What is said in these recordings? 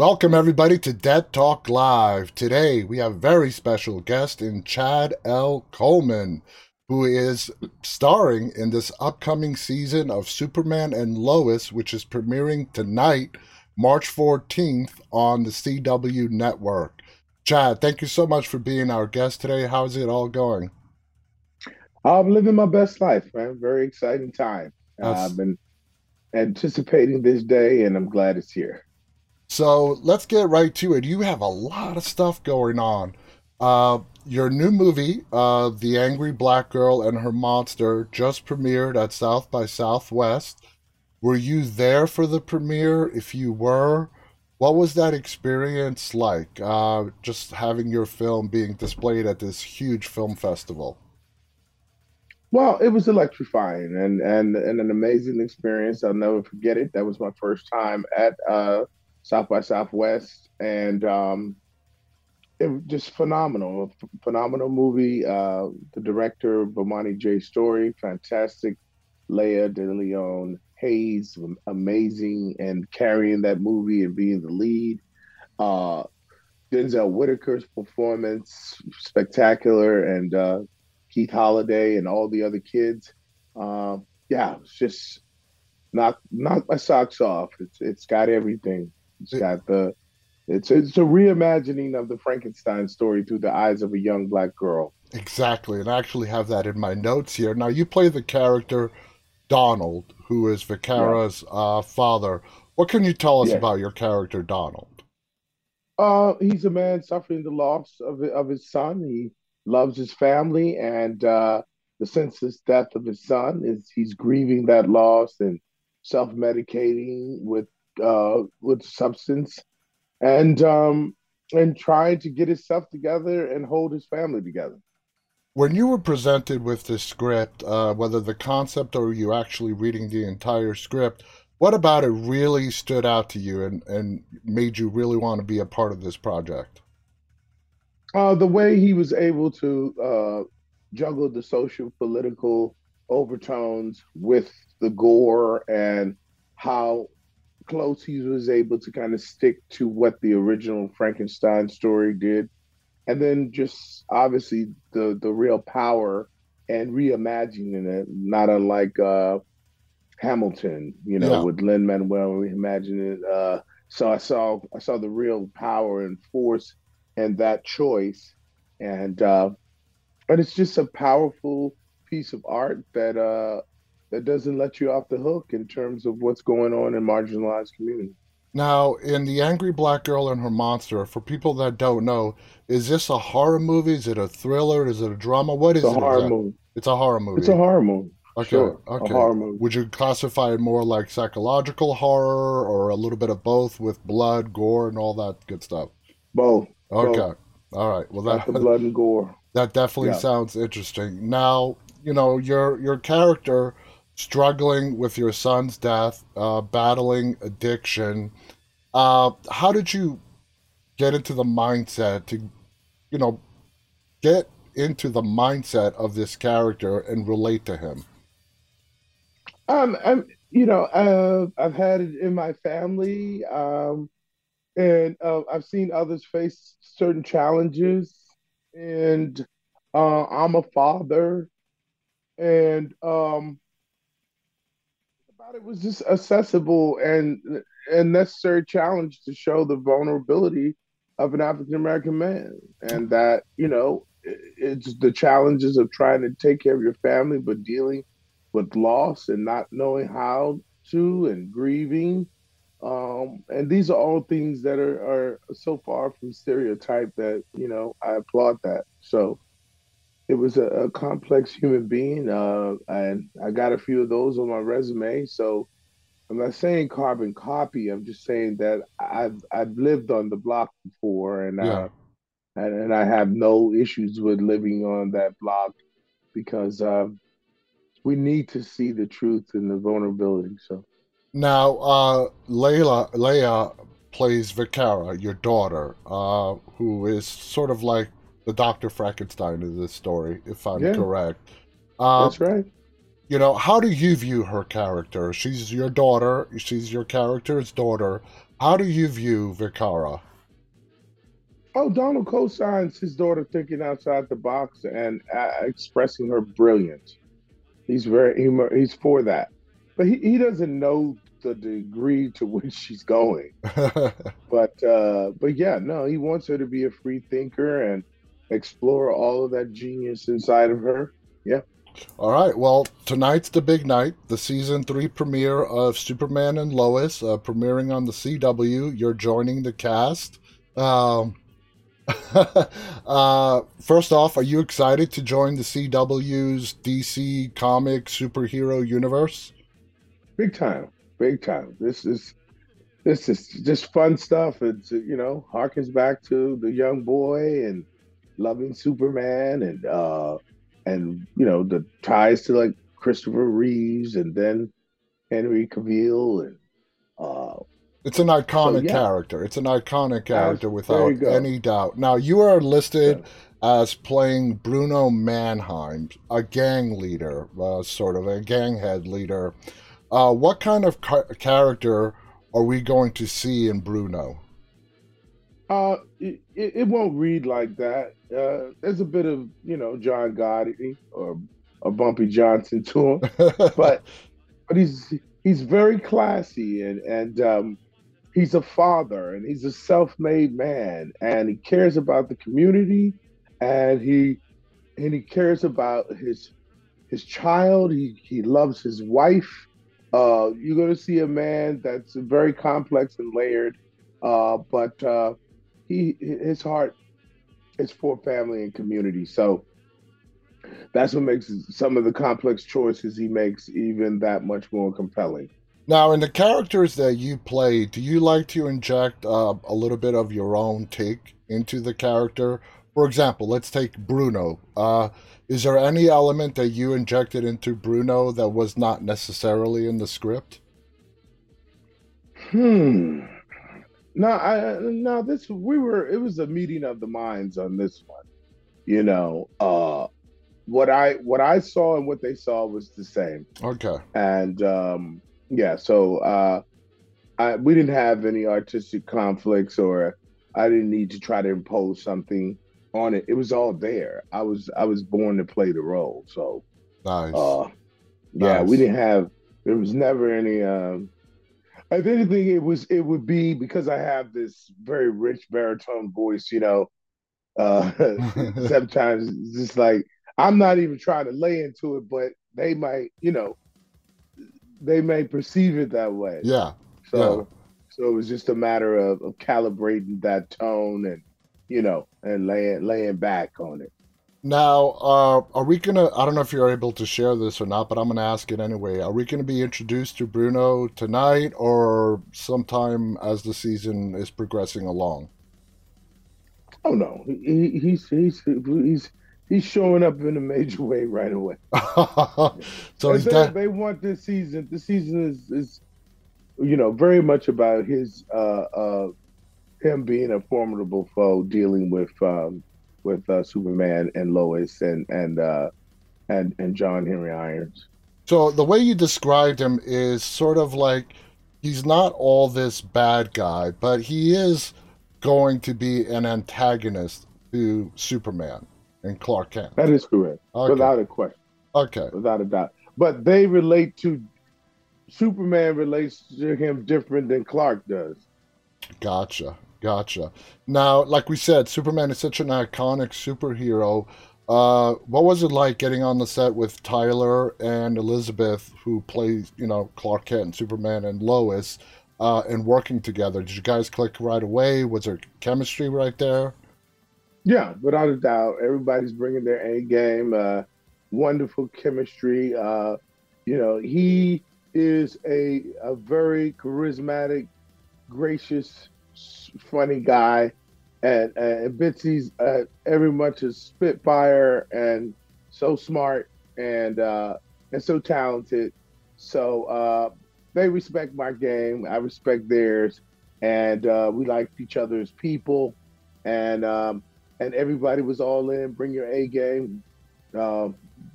Welcome, everybody, to Dead Talk Live. Today, we have a very special guest in Chad L. Coleman, who is starring in this upcoming season of Superman and Lois, which is premiering tonight, March 14th, on the CW network. Chad, thank you so much for being our guest today. How's it all going? I'm living my best life, man. Very exciting time. I've been anticipating this day, and I'm glad it's here. So let's get right to it. You have a lot of stuff going on. Uh, your new movie, uh, The Angry Black Girl and Her Monster, just premiered at South by Southwest. Were you there for the premiere? If you were, what was that experience like? Uh, just having your film being displayed at this huge film festival. Well, it was electrifying and and and an amazing experience. I'll never forget it. That was my first time at uh, South by Southwest, and um, it was just phenomenal. phenomenal movie. Uh, the director, Bomani J. Story, fantastic. Laya DeLeon Hayes, amazing, and carrying that movie and being the lead. Uh, Denzel Whitaker's performance, spectacular, and uh, Keith Holliday and all the other kids. Uh, yeah, it's just knock knock my socks off. It's it's got everything. It's got the it's it's a reimagining of the Frankenstein story through the eyes of a young black girl. Exactly, and I actually have that in my notes here. Now you play the character Donald, who is Vicaria's yeah. uh, father. What can you tell us yeah. about your character Donald? Uh, he's a man suffering the loss of of his son. He loves his family, and uh, the senseless death of his son is he's grieving that loss and self medicating with uh, with substance, and um, and trying to get himself together and hold his family together. When you were presented with the script, uh, whether the concept or you actually reading the entire script, what about it really stood out to you and, and made you really want to be a part of this project? Uh, the way he was able to uh, juggle the social political overtones with the gore and how close he was able to kind of stick to what the original Frankenstein story did. And then just obviously the the real power and reimagining it, not unlike uh, Hamilton, you know, yeah. with Lin Manuel reimagining it. Uh, so I saw I saw the real power and force and that choice, and uh, and it's just a powerful piece of art that uh, that doesn't let you off the hook in terms of what's going on in marginalized communities. Now, in The Angry Black Girl and Her Monster, for people that don't know, is this a horror movie? Is it a thriller? Is it a drama? What is it? it's a it? horror movie. It's a horror movie. It's a horror movie. Okay. Sure. Okay. A horror movie. Would you classify it more like psychological horror or a little bit of both with blood, gore, and all that good stuff? Both. Okay. Both. All right. Well, that the blood and gore. That definitely yeah. sounds interesting. Now, you know, your your character struggling with your son's death, uh, battling addiction. Uh, how did you get into the mindset to, you know, get into the mindset of this character and relate to him? Um, I'm, you know, uh, I've had it in my family, um, and uh, I've seen others face certain challenges, and uh, I'm a father, and um, thought it was just accessible and a necessary challenge to show the vulnerability of an African American man, and that you know it's the challenges of trying to take care of your family, but dealing with loss and not knowing how to, and grieving. Um, and these are all things that are, are so far from stereotype that you know I applaud that. So it was a, a complex human being, uh, and I got a few of those on my resume. So I'm not saying carbon copy. I'm just saying that I've I've lived on the block before, and uh, yeah. uh, and, and I have no issues with living on that block because uh, we need to see the truth and the vulnerability. So now, uh, Layla plays Vicaria, your daughter, uh, who is sort of like the Doctor Frankenstein of this story, if I'm yeah. correct. Um, That's right. You know, how do you view her character? She's your daughter. She's your character's daughter. How do you view Vicaria? Oh, Donald co-signs his daughter thinking outside the box and uh, expressing her brilliance. He's very he, he's for that, but he, he doesn't know the degree to which she's going. but uh, but yeah, no, he wants her to be a free thinker and explore all of that genius inside of her. Yeah. All right. Well, tonight's the big night, the season three premiere of Superman and Lois, uh, premiering on the CW. You're joining the cast. Um, uh, first off, are you excited to join the CW's DC comic superhero universe? Big time, big time. This is this is just fun stuff. It's you know harkens back to the young boy and loving Superman and uh and you know the ties to like Christopher Reeves and then Henry Cavill and uh it's an iconic so, yeah. character. It's an iconic character without any doubt. Now you are listed yeah. as playing Bruno Mannheim, a gang leader, uh, sort of a gang head leader. Uh, what kind of ca- character are we going to see in Bruno? Uh, it, it won't read like that. Uh, there's a bit of you know John Gotti or a Bumpy Johnson to him, but but he's he's very classy and and um, he's a father and he's a self-made man and he cares about the community and he and he cares about his his child. He he loves his wife. Uh, you're going to see a man that's very complex and layered, uh, but uh, he his heart is for family and community. So that's what makes some of the complex choices he makes even that much more compelling. Now, in the characters that you play, do you like to inject uh, a little bit of your own take into the character? For example, let's take Bruno. Uh, is there any element that you injected into Bruno that was not necessarily in the script? Hmm. No, I no. This we were. It was a meeting of the minds on this one. You know, uh, what I what I saw and what they saw was the same. Okay. And um, yeah, so uh, I we didn't have any artistic conflicts, or I didn't need to try to impose something on it. It was all there. I was I was born to play the role. So nice. Uh, yeah, nice. we didn't have. There was never any. Um, if anything, it was it would be because I have this very rich baritone voice. You know, uh, sometimes it's just like I'm not even trying to lay into it, but they might, you know, they may perceive it that way. Yeah. So, yeah. so it was just a matter of, of calibrating that tone and, you know, and laying laying back on it. Now, uh, are we gonna? I don't know if you're able to share this or not, but I'm gonna ask it anyway. Are we gonna be introduced to Bruno tonight, or sometime as the season is progressing along? Oh no, he, he's he's he's he's showing up in a major way right away. so they, they, want this season. The season is is you know very much about his uh, uh, him being a formidable foe, dealing with. Um, with uh, Superman and Lois and and uh, and and John Henry Irons. So the way you described him is sort of like he's not all this bad guy, but he is going to be an antagonist to Superman and Clark Kent. That is correct, okay. without a question. Okay, without a doubt. But they relate to Superman relates to him different than Clark does. Gotcha. Gotcha. Now, like we said, Superman is such an iconic superhero. Uh, what was it like getting on the set with Tyler and Elizabeth, who plays, you know, Clark Kent and Superman and Lois, uh, and working together? Did you guys click right away? Was there chemistry right there? Yeah, without a doubt. Everybody's bringing their A game. Uh, wonderful chemistry. Uh, you know, he is a a very charismatic, gracious funny guy, and and Bitsie's uh, every much a spitfire and so smart and uh, and so talented. So uh, they respect my game. I respect theirs, and uh, we liked each other as people. And um, and everybody was all in. Bring your A game. Uh,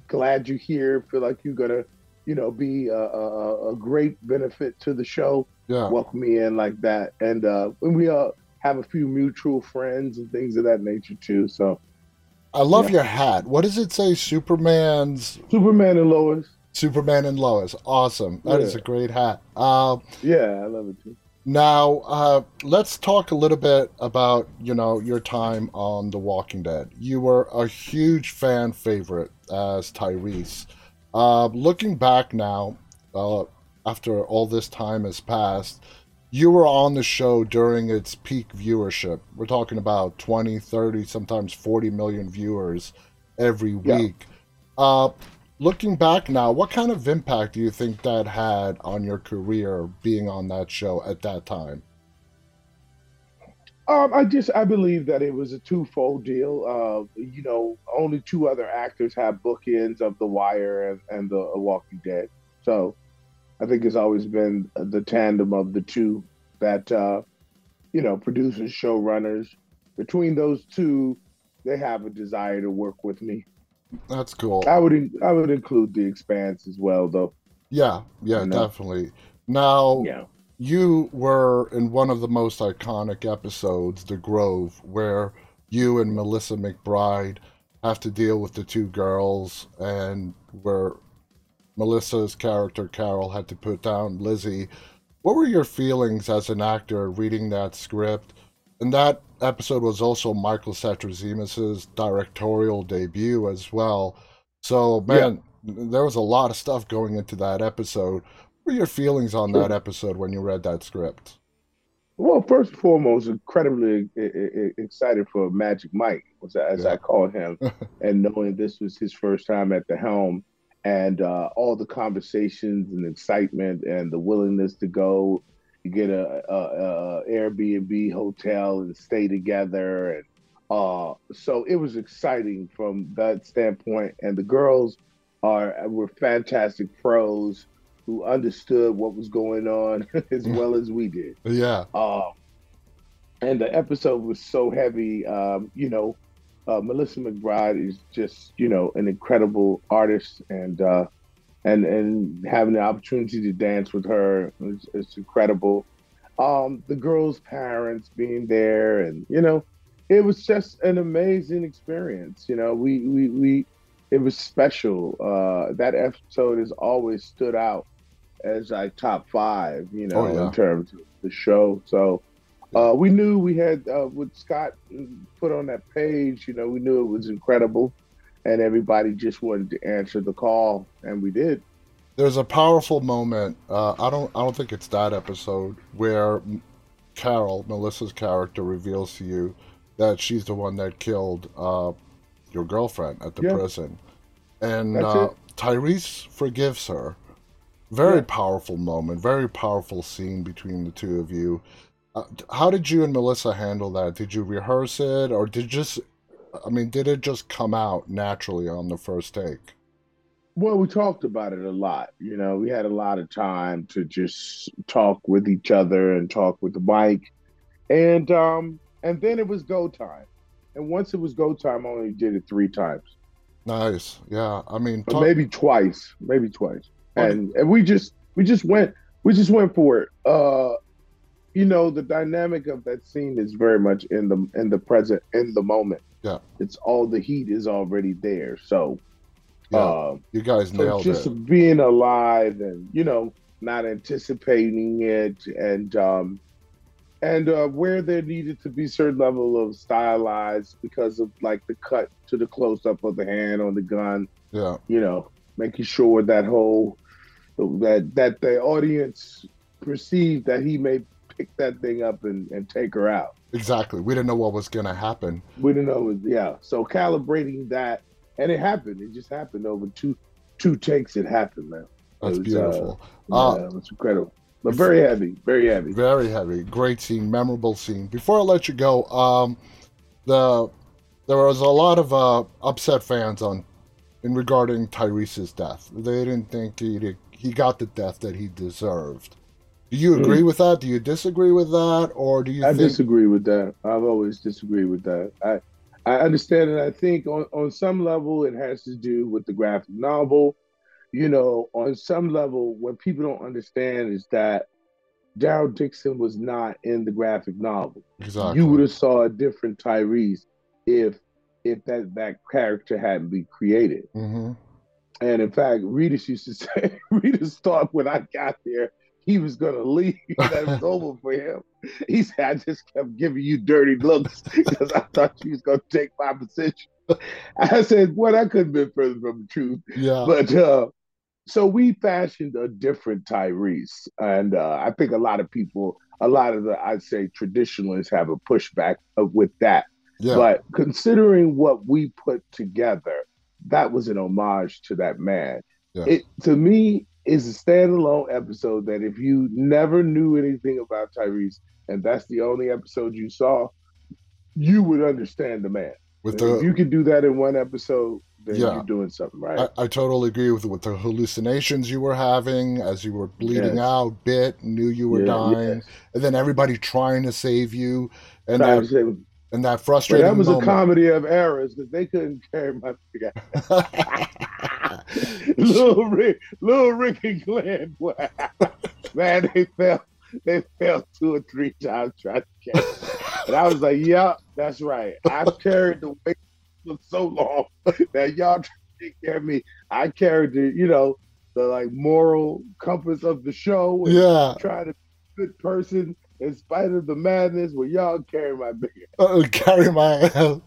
glad you're here. Feel like you're gonna you know, be a, a, a great benefit to the show. Yeah. Welcome me in like that, and uh, and we uh, have a few mutual friends and things of that nature too. So I love Yeah. your hat. What does it say? Superman's Superman and Lois. Superman and Lois. Awesome. That is Yeah. a great hat. Uh, Yeah, I love it too. now, uh, let's talk a little bit about you know your time on The Walking Dead. You were a huge fan favorite as Tyrese. Uh, looking back now, uh, after all this time has passed, you were on the show during its peak viewership. We're talking about 20, 30, sometimes 40 million viewers every Yeah. week. Uh, looking back now, what kind of impact do you think that had on your career being on that show at that time? Um, I just I believe that it was a twofold deal. Uh, you know, only two other actors have bookends of The Wire and, and The Walking Dead. So I think it's always been the tandem of the two that uh, you know producers, showrunners. Between those two, they have a desire to work with me. That's cool. I would I would include The Expanse as well, though. Yeah, yeah, You know? definitely. Now, Yeah. You were in one of the most iconic episodes, The Grove, where you and Melissa McBride have to deal with the two girls, and where Melissa's character, Carol, had to put down Lizzie. What were your feelings as an actor reading that script? And that episode was also Michael Satrazemis's directorial debut as well. So, man, there was a lot of stuff going into that episode. What were your feelings on that episode when you read that script? Well, first and foremost, incredibly excited for Magic Mike, as Yeah. I called him, and knowing this was his first time at the helm, and uh, all the conversations and excitement and the willingness to go, get a, a, a Airbnb hotel and stay together, and uh, so it was exciting from that standpoint. And the girls are were fantastic pros who understood what was going on as well as we did. Yeah, Um, and the episode was so heavy. Um, you know, uh, Melissa McBride is just you know an incredible artist, and uh, and and having the opportunity to dance with her is, is incredible. Um, the girls' parents being there, and you know, it was just an amazing experience. You know, we we we it was special. Uh, that episode has always stood out as like top five. You know, Oh, yeah. in terms of the show. So. Uh, we knew we had uh, what Scott put on that page. You know, we knew it was incredible, and everybody just wanted to answer the call, and we did. there's a powerful moment. Uh, I don't, I don't think it's that episode where Carol, Melissa's character, reveals to you that she's the one that killed uh, your girlfriend at the Yeah. prison, and uh. Tyrese forgives her. Very Yeah. powerful moment. Very powerful scene between the two of you. Uh, how did you and Melissa handle that? Did you rehearse it, or did just, I mean, did it just come out naturally on the first take? Well, we talked about it a lot. You know, we had a lot of time to just talk with each other and talk with the mic, and um, and then it was go time. And once it was go time, I only did it three times, Nice. Yeah. I mean, talk- maybe twice, maybe twice. And and we just we just went we just went for it. Uh, you know, the dynamic of that scene is very much in the in the present, in the moment. Yeah. It's all the heat is already there. So, yeah, uh, you guys so nailed just it. being alive and you know not anticipating it and um and uh where there needed to be certain level of stylized because of like the cut to the close up of the hand on the gun Yeah. you know making sure that whole that that the audience perceived that he may pick that thing up and, and take her out Exactly. We didn't know what was going to happen. we didn't know it, yeah so calibrating that and it happened it just happened over two two takes it happened man That's It was, uh, beautiful. Yeah, Uh, it's incredible. But very heavy, very heavy. Very heavy. Great scene. Memorable scene. Before I let you go, um, the there was a lot of uh, upset fans on in regarding Tyrese's death. They didn't think he he got the death that he deserved. Do you agree with that? Do you disagree with that, or do you Mm. I think? disagree with that. I've always disagreed with that. I I understand and I think on, on some level it has to do with the graphic novel. you know, on some level, what people don't understand is that Daryl Dixon was not in the graphic novel. Exactly. You would have saw a different Tyrese if if that that character hadn't been created. Mm-hmm. And in fact, Reedus used to say, Reedus thought when I got there, he was going to leave, that was over for him. He said, I just kept giving you dirty looks because I thought you was going to take my position. I said, well, I couldn't have been further from the truth. Yeah. But uh, so we fashioned a different Tyrese. And uh, I think a lot of people, a lot of the, I'd say, traditionalists have a pushback of, with that. yeah. But considering what we put together, that was an homage to that man. Yeah. It to me is a standalone episode that if you never knew anything about Tyrese and that's the only episode you saw, you would understand the man. with if you could do that in one episode, then Yeah. you're doing something right. I, I totally agree with with the hallucinations you were having as you were bleeding Yes. out, bit, knew you were Yeah, dying, yes. and then everybody trying to save you, and that and that frustrating that was a comedy of errors because they couldn't carry my figure. little Rick, little Rick and Glenn, boy. man, they fell, they fell two or three times trying to catch. And I was like, "Yeah, that's right. I've carried the weight for so long that y'all trying to take care of me. I carried the, you know, the like moral compass of the show. Yeah, try to good person in spite of the madness. Well, y'all carry my big. uh, carry my ass.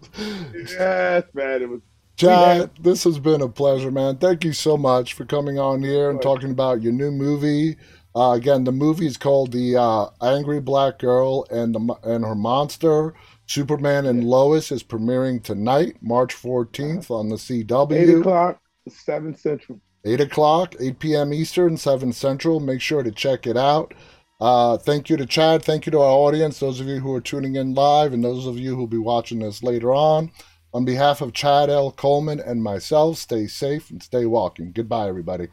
Yes, man. It was Chad, this has been a pleasure, man. Thank you so much for coming on here and talking about your new movie. Uh, again, the movie is called The uh, Angry Black Girl and the and Her Monster. Superman and Lois is premiering tonight, March 14th on the CW. eight CW. o'clock, seven central. 8 o'clock, 8 p.m. Eastern, 7 Central. Make sure to check it out. Uh, thank you to Chad. Thank you to our audience, those of you who are tuning in live, and those of you who will be watching this later on. On behalf of Chad L. Coleman and myself, stay safe and stay walking. Goodbye, everybody.